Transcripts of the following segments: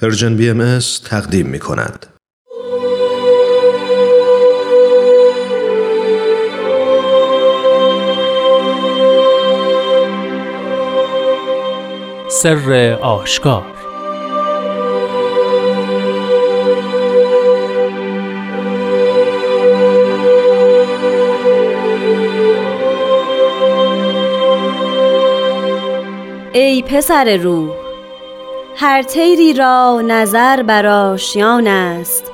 پرژن بی ام تقدیم می کند. سر آشکار ای پسر روح هر تیری را نظر بر آشیان است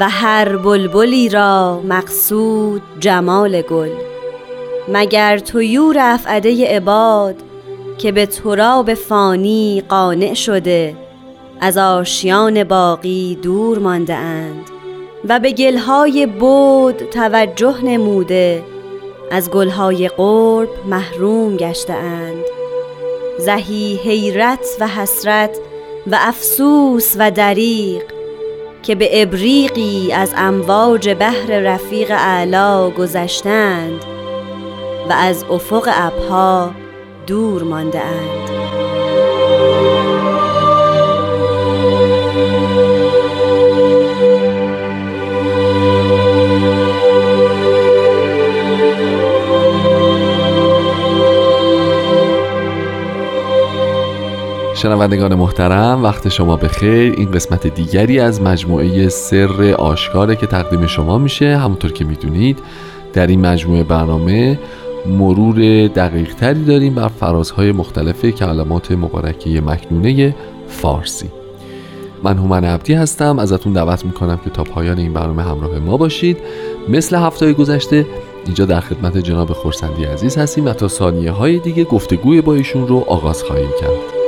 و هر بلبلی را مقصود جمال گل. مگر تویور افعده عباد که به تراب فانی قانع شده از آشیان باقی دور مانده اند و به گلهای بود توجه نموده از گلهای قرب محروم گشته اند. زهی حیرت و حسرت و افسوس و دریق که به ابریقی از امواج بحر رفیق اعلا گذشتند و از افق ابها دور مانده اند. شنوندگان محترم وقت شما به خیر این قسمت دیگری از مجموعه سر آشکاره که تقدیم شما میشه. همونطور که می‌دونید در این مجموعه برنامه مرور دقیق تری داریم بر فرازهای مختلف کلمات مبارکه مکنونه فارسی. من هومن عبدی هستم. ازتون دعوت می‌کنم که تا پایان این برنامه همراه ما باشید. مثل هفته گذشته اینجا در خدمت جناب خورسندی عزیز هستیم و تا ثانیه های دیگه گفتگوی با ایشون رو آغاز خواهیم کرد.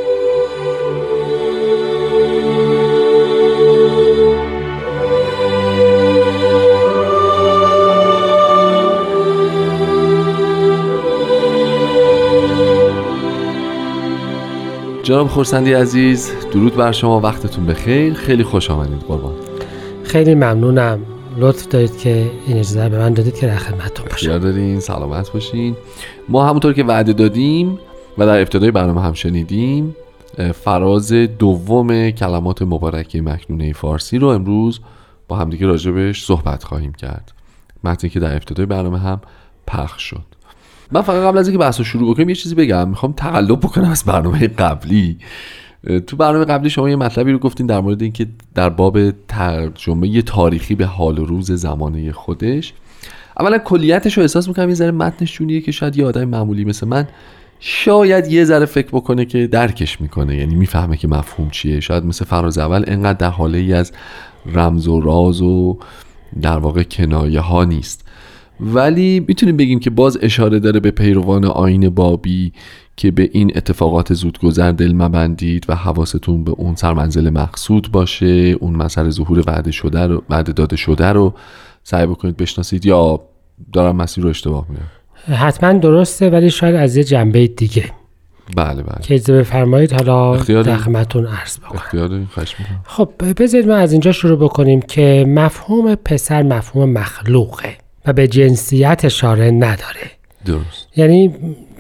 جناب خورسندی عزیز درود بر شما وقتتون بخیر. خیلی خوش آمدید قربان. خیلی ممنونم. لطف دارید که این اجازه به من دادید که در خدمتتون باشم. دارین سلامت باشین. ما همونطور که وعده دادیم و در ابتدای برنامه هم شنیدیم فراز دوم کلمات مبارکه مکنونه فارسی رو امروز با همدیگه راجبش صحبت خواهیم کرد. متنی که در ابتدای برنامه هم پخش شد. من فقط قبل از اینکه بحث رو شروع بکنم یه چیزی بگم. می‌خوام تقلب بکنم از برنامه قبلی. تو برنامه قبلی شما یه مطلبی رو گفتین در مورد اینکه در باب ترجمه تاریخی به حال و روز زمانه خودش. اولا کلیتش رو احساس می‌کنم یه ذره متنش جونیه که شاید یه آدم معمولی مثل من شاید یه ذره فکر بکنه که درکش می‌کنه. یعنی می‌فهمه که مفهوم چیه. شاید مثل فراز اول انقدر در حاله ای از رمز و راز و در واقع کنایه ها نیست. ولی می‌تونیم بگیم که باز اشاره داره به پیروان آین بابی که به این اتفاقات زودگذر دل مبندید و حواستون به اون سرمنزل مقصود باشه اون مسئله ظهور وعده شده رو وعده داده شده رو سعی بکنید بشناسید یا دارم مسیر رو اشتباه میگم؟ حتما درسته ولی شاید از یه جنبه دیگه. بله بله. که اجازه بفرمایید حالا در خدمتتون عرض بکنم. خب بذارید ما از اینجا شروع بکنیم که مفهوم پسر مفهوم مخلوقه. و به جنسیت اشاره نداره. درست. یعنی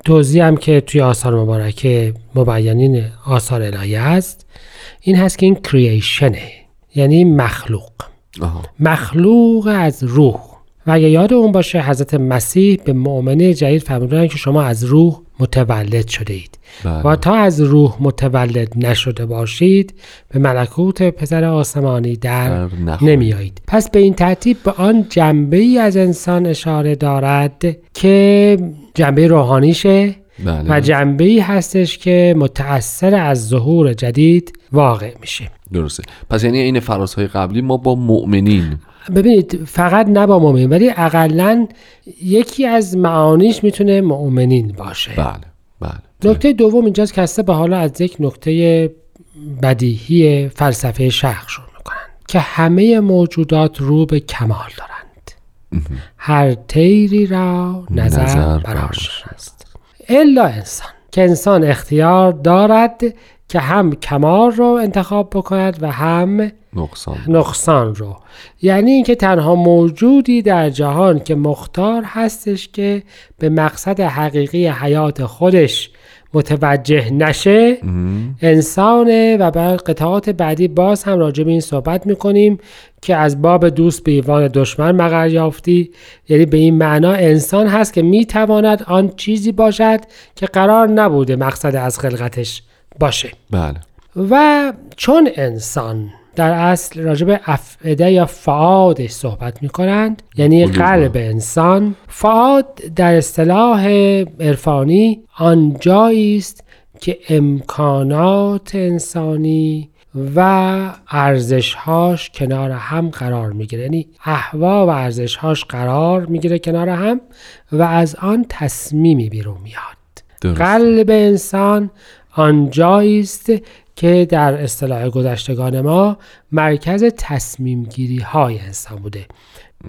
توضیح هم که توی آثار مبارکه مبینین آثار الهی هست این هست که این کرییشنه یعنی مخلوق. مخلوق از روح. و اگه یاد اون باشه حضرت مسیح به مؤمنه جدید فرمودن که شما از روح متولد شده اید بله. و تا از روح متولد نشده باشید به ملکوت پسر آسمانی در نمیایید پس به این ترتیب به آن جنبه ای از انسان اشاره دارد که جنبه روحانیشه بله. و جنبه ای هستش که متأثر از ظهور جدید واقع میشه. درسته. پس یعنی این فرازهای قبلی ما با مؤمنین ببینید فقط نه با مؤمنین ولی اقلا یکی از معانیش می‌تونه مؤمنین باشه. بله بله. نکته دوم اینجاست که هسته به حالا از یک نکته بدیهی فلسفه شرق شروع می‌کنن که همه موجودات رو به کمال دارند. هر تیری را نظر, نظر است الا انسان که انسان اختیار دارد که هم کمال رو انتخاب بکند و هم نقصان, نقصان رو. یعنی اینکه تنها موجودی در جهان که مختار هستش که به مقصد حقیقی حیات خودش متوجه نشه انسانه و بعد قطعات بعدی باز هم راجع به این صحبت می‌کنیم که از باب دوست به ایوان دشمن مقر یافتی. یعنی به این معنا انسان هست که می‌تواند آن چیزی باشد که قرار نبوده مقصد از خلقتش باشه. بله. و چون انسان در اصل راجع به افعده یا فعادش صحبت می کنند یعنی. قلب انسان فعاد در اصطلاح عرفانی آن جایی است که امکانات انسانی و ارزشهاش کنار هم قرار می‌گیره یعنی احوا و ارزشهاش قرار می‌گیره کنار هم و از آن تصمیمی بیرون میاد درست. قلب انسان آنجایی است که در اصطلاح گذشتگان ما مرکز تصمیم گیری های انسان بوده.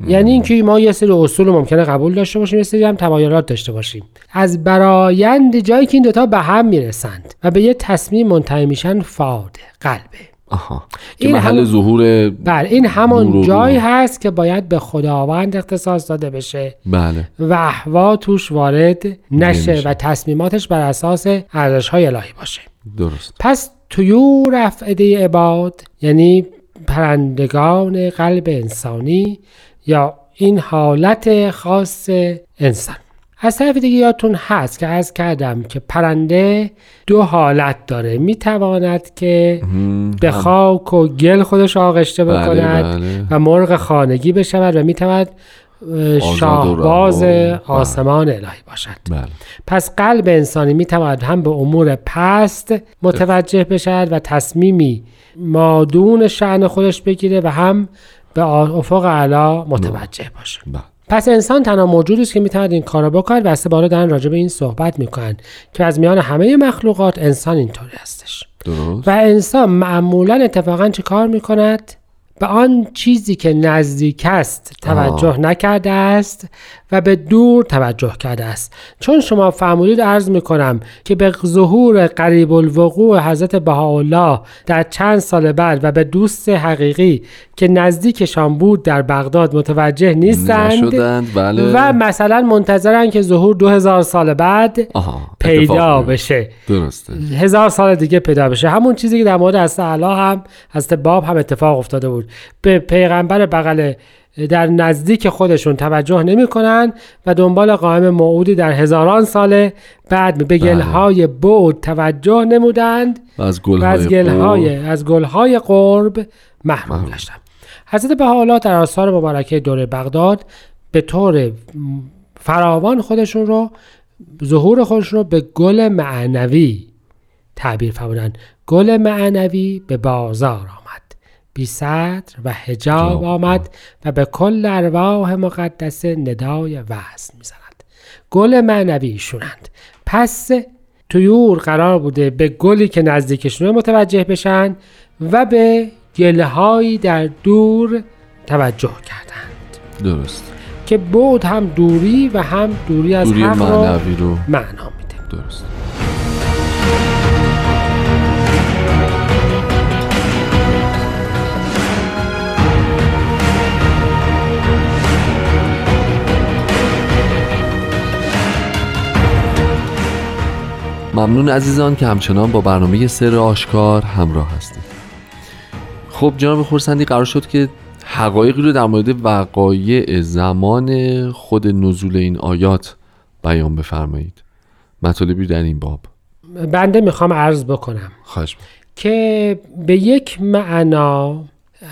یعنی اینکه ما یه سری اصول ممکنه قبول داشته باشیم یه سری هم تمایلات داشته باشیم. از برایند جایی که این دوتا به هم می‌رسند و به یه تصمیم منتهی میشن فاده قلبه. آها. که این محل همون- ظهور بله این همون جایی. هست که باید به خداوند اختصاص داده بشه. بله. و احوا توش وارد نشه. و تصمیماتش بر اساس ارزش های الهی باشه. درست. پس طیور افعده عباد یعنی پرندگان قلب انسانی یا این حالت خاص انسان. از طرف دیگه یادتون هست که از کردم که پرنده دو حالت داره. می‌تواند که به خاک و گل خودش آغشته بله، بکند بله. و مرغ خانگی بشود و می‌تواند شاهباز. آسمان الهی باشد. بله. پس قلب انسانی می‌تواند هم به امور پست متوجه بشد و تصمیمی مادون شعن خودش بگیره و هم به افق علا متوجه باشه بله. پس انسان تنها موجودی است که می‌تواند این کارو بکند و سه باره دارن راجع به این صحبت می‌کنن که از میان همه مخلوقات انسان اینطوری هستش. درست. و انسان معمولا اتفاقا چه کار می‌کند؟ به آن چیزی که نزدیک است توجه نکرده است و به دور توجه کرده است. چون شما فرمودید عرض می‌کنم که به ظهور قریب الوقوع حضرت بهاءالله در چند سال بعد و به دوست حقیقی که نزدیکشان بود در بغداد متوجه نیستند بله. و مثلا منتظرن که ظهور دو هزار سال بعد آها پیدا بشه. درسته. هزار سال دیگه پیدا بشه. همون چیزی که در مورد اعلی هم حضرت باب هم اتفاق افتاده بود. به پیغمبر بغل در نزدیک خودشون توجه نمی‌کنن و دنبال قائم موعودی در هزاران سال بعد به گلهای بود توجه نمودند و از گلهای. از گلهای قرب محروم گشتند. حضرت بهاءالله در آثار مبارکه دوره بغداد به طور فراوان خودشون رو ظهور خودشون رو به گل معنوی تعبیر فرمودن گل معنوی به بازار آمد. بی صدر و حجاب آمد و به کل ارواح مقدسه ندای وزن می‌زند. گل معنوی شونند پس تویور قرار بوده به گلی که نزدیکشونه متوجه بشن و به گلهایی در دور توجه کردند. درست. که بود هم دوری و هم دوری از دوری حق رو معنوی رو. معنا میده. درست. ممنون عزیزان که همچنان با برنامه سر آشکار همراه هستید. خب جناب خورسندی قرار شد که حقایقی رو در مورد وقایع زمان خود نزول این آیات بیان بفرمایید. مطالبی در این باب. بنده می‌خوام عرض بکنم خواهش. که به یک معنا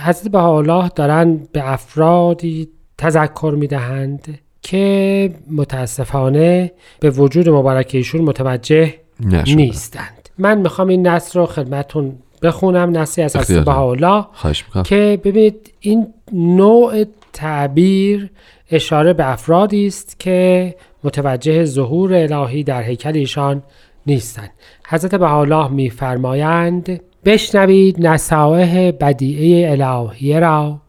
حضرت بهاءالله دارن به افرادی تذکر می‌دهند که متاسفانه به وجود مبارک ایشون متوجه نشدن. نیستند من می‌خوام این نص رو خدمتون بخونم نصی از حضرت. بهاءالله که ببینید این نوع تعبیر اشاره به افرادی است که متوجه ظهور الهی در هیکل ایشان نیستند حضرت بهاءالله میفرمایند بشنوید نصائح بدیعه الهیه را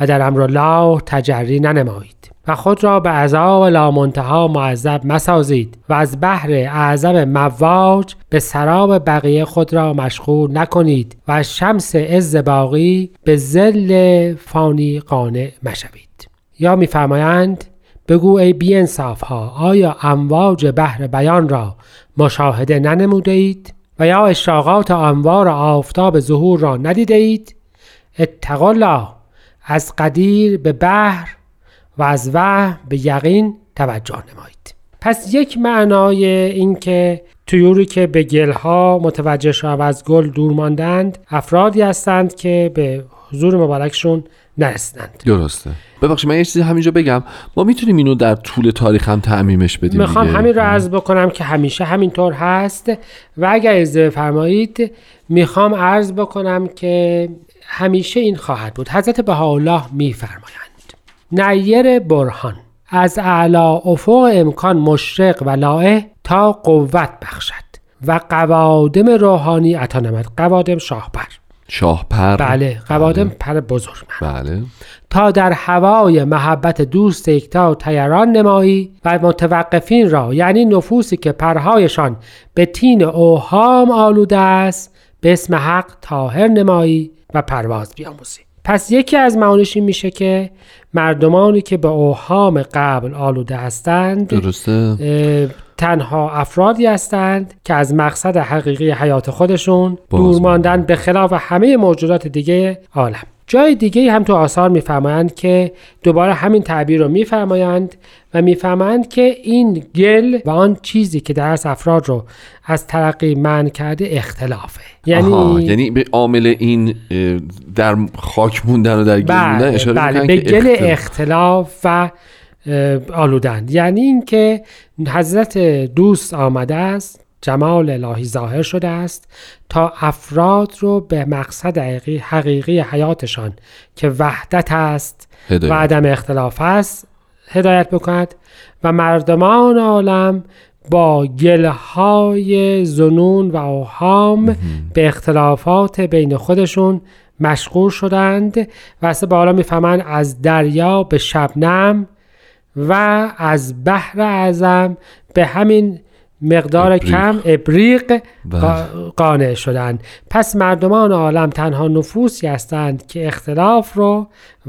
و در امر الله تجری ننمایید و خود را به عذاب لامنتها معذب مسازید و از بحر اعظم مواج به سراب بقیه خود را مشغول نکنید و از شمس عز باقی به زل فانی قانع مشوید. یا میفرمایند بگو ای بی انصاف ها آیا امواج بحر بیان را مشاهده ننموده اید و یا اشراقات انوار آفتاب ظهور را ندیده اید اتقوا از قدیر به بحر و از وهم به یقین توجه نمایید. پس یک معنای این که تویوری که به گلها متوجه شد و از گل دور ماندند افرادی هستند که به حضور مبارکشون نرسیدند. درسته. ببخشید من یه چیزی همینجا بگم. ما می‌تونیم اینو در طول تاریخ هم تعمیمش بدیم می‌خوام. همین رو عرض بکنم که همیشه همینطور هست. و اگر از فرمایید می‌خوام عرض بکنم که همیشه این خواهد بود. حضرت بهاءالله میفرمایند. نیر برهان. از اعلا افق امکان مشرق و لائه تا قوت بخشد و قوادم روحانی عطا نمد قوادم شاهپر. شاه پر بله قوادم پر بزرگ بله. تا در هوای محبت دوست یکتا تیران نمایی و متوقفین را یعنی نفوسی که پرهایشان به تین اوهام آلوده است به اسم حق تاهر نمایی و پرواز بیاموزی پس یکی از معانیش این میشه که مردمانی که به اوهام قبل آلوده هستند درسته. تنها افرادی هستند که از مقصد حقیقی حیات خودشون دور ماندن به خلاف همه موجودات دیگه عالم. جای دیگه هم تو آثار میفرمایند که دوباره همین تعبیر رو میفرمایند و میفرمایند که این گل و آن چیزی که در افراد رو از ترقی منع کرده اختلافه یعنی آها، یعنی به عامل این در خاک موندن و در گل موندن بله, اشاره بله به گل اختلاف. اختلاف و آلودن یعنی اینکه حضرت دوست آمده است جمال الهی ظاهر شده است تا افراد رو به مقصد حقیقی, حقیقی حیاتشان که وحدت است هدایت. و عدم اختلاف است هدایت بکند و مردمان عالم با گلهای زنون و اوهام به اختلافات بین خودشون مشغول شدند و اصلا به حالا می‌فهمند از دریا به شبنم و از بحر اعظم به همین مقدار ابریق. کم ابریق بله. قا- قانع شدند پس مردمان عالم تنها نفوسی هستند که اختلاف رو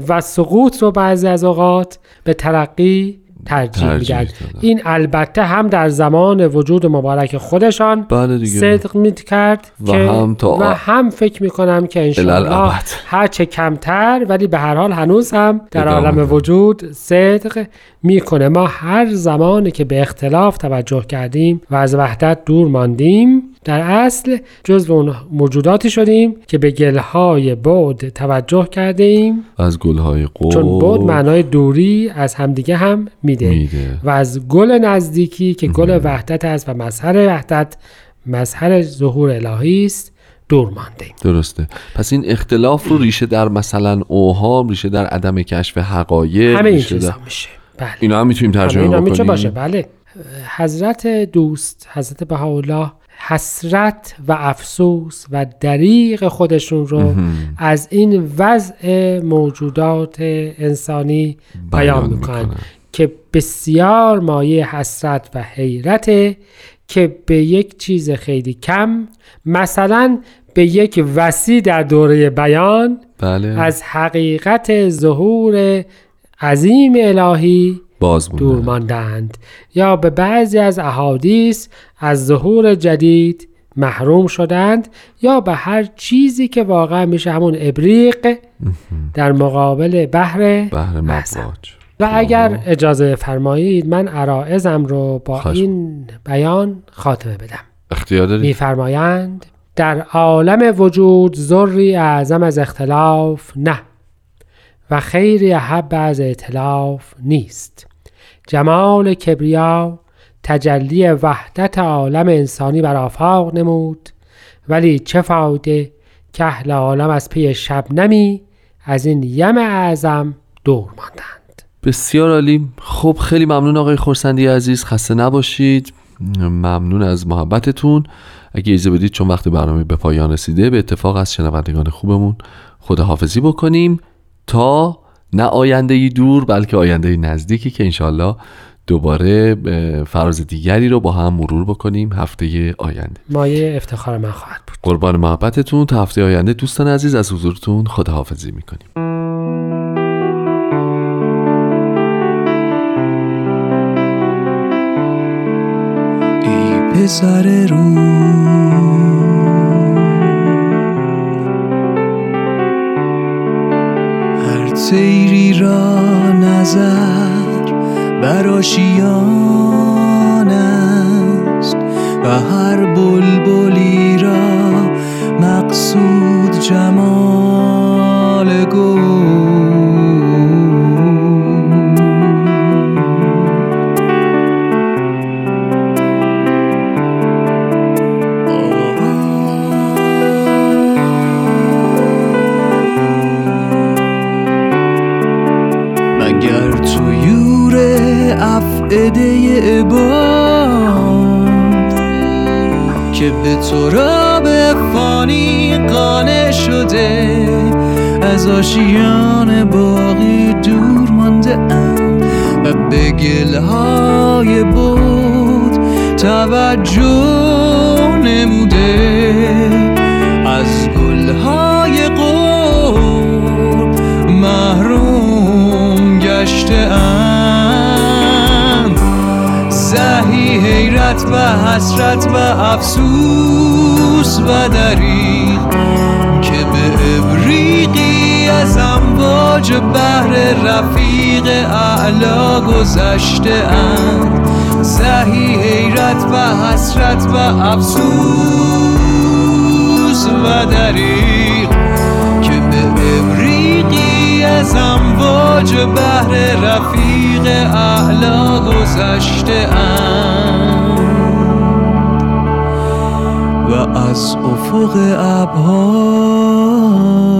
و سقوط رو بعضی از اوقات به ترقی ترجیح ترجیح میدن. این البته هم در زمان وجود مبارک خودشان بله دیگه صدق می کرد و که هم تا و هم فکر می کنم که انشاءالله. هر چه کمتر ولی به هر حال هنوز هم در عالم. وجود صدق می‌کنه ما هر زمانی که به اختلاف توجه کردیم و از وحدت دور ماندیم در اصل جزو اون موجوداتی شدیم که به گلهای بعد توجه کرده ایم از گلهای قول چون بعد معنای دوری از همدیگه هم میده. میده. و از گل نزدیکی که گل وحدت است و مظهر وحدت مظهر ظهور الهی است دور مانده. ایم. درسته. پس این اختلاف رو ریشه در مثلا اوهام ریشه در عدم کشف حقایق همه این چیزا در... میشه. بله. اینا هم می‌تونیم ترجمه بکنیم. باشه. بله. حضرت دوست حضرت بهاءالله حسرت و افسوس و دریغ خودشون رو از این وضع موجودات انسانی بیان می‌کنن. که بسیار مایه حسرت و حیرته که به یک چیز خیلی کم مثلا به یک وسیع در دوره بیان بله از حقیقت ظهور عظیم الهی باز مونده. دور ماندند. یا به بعضی از احادیث از ظهور جدید محروم شدند یا به هر چیزی که واقعا میشه همون ابریق در مقابل بحر اعظم. مواج و اگر اجازه فرمایید من عرائزم رو با خواهش این بیان خاتمه بدم. اختیار میفرمایند در عالم وجود ذری اعظم از اختلاف نه و خیری احب از اطلاف نیست. جمال کبریا تجلی وحدت عالم انسانی بر آفاق نمود. ولی چه فایده که اهل عالم از پی شبنمی از این یم اعظم دور ماندند. بسیار عالی. خب خیلی ممنون آقای خورسندی عزیز. خسته نباشید. ممنون از محبتتون. اگه اجازه بدید چون وقت برنامه به پایان رسیده به اتفاق از شنوندگان خوبمون خداحافظی بکنیم. تا نه آینده ای دور بلکه آینده ای نزدیکی که انشالله دوباره فراز دیگری رو با هم مرور بکنیم هفته آینده. مایه افتخار من خواهد بود. قربان محبتتون تا هفته آینده دوستان عزیز از حضورتون خداحافظی می‌کنیم. ای پسر روح هر تیری را نظر براشیان است و هر بلبلی را مقصود جمال که به تراب فانی قانع شده. از آشیان باقی دور مانده ام و به گلهای بود توجه نموده. از گلهای قرب محروم گشته اند. حیرت و حسرت و افسوس و دریغ که به ابریقی از امواج بحر رفیق اعلا گذشته اند. زهی حیرت و حسرت و افسوس و دریغ که به ابریقی از امواج بحر رفیق اعلا گذشته اند. و از افق ابها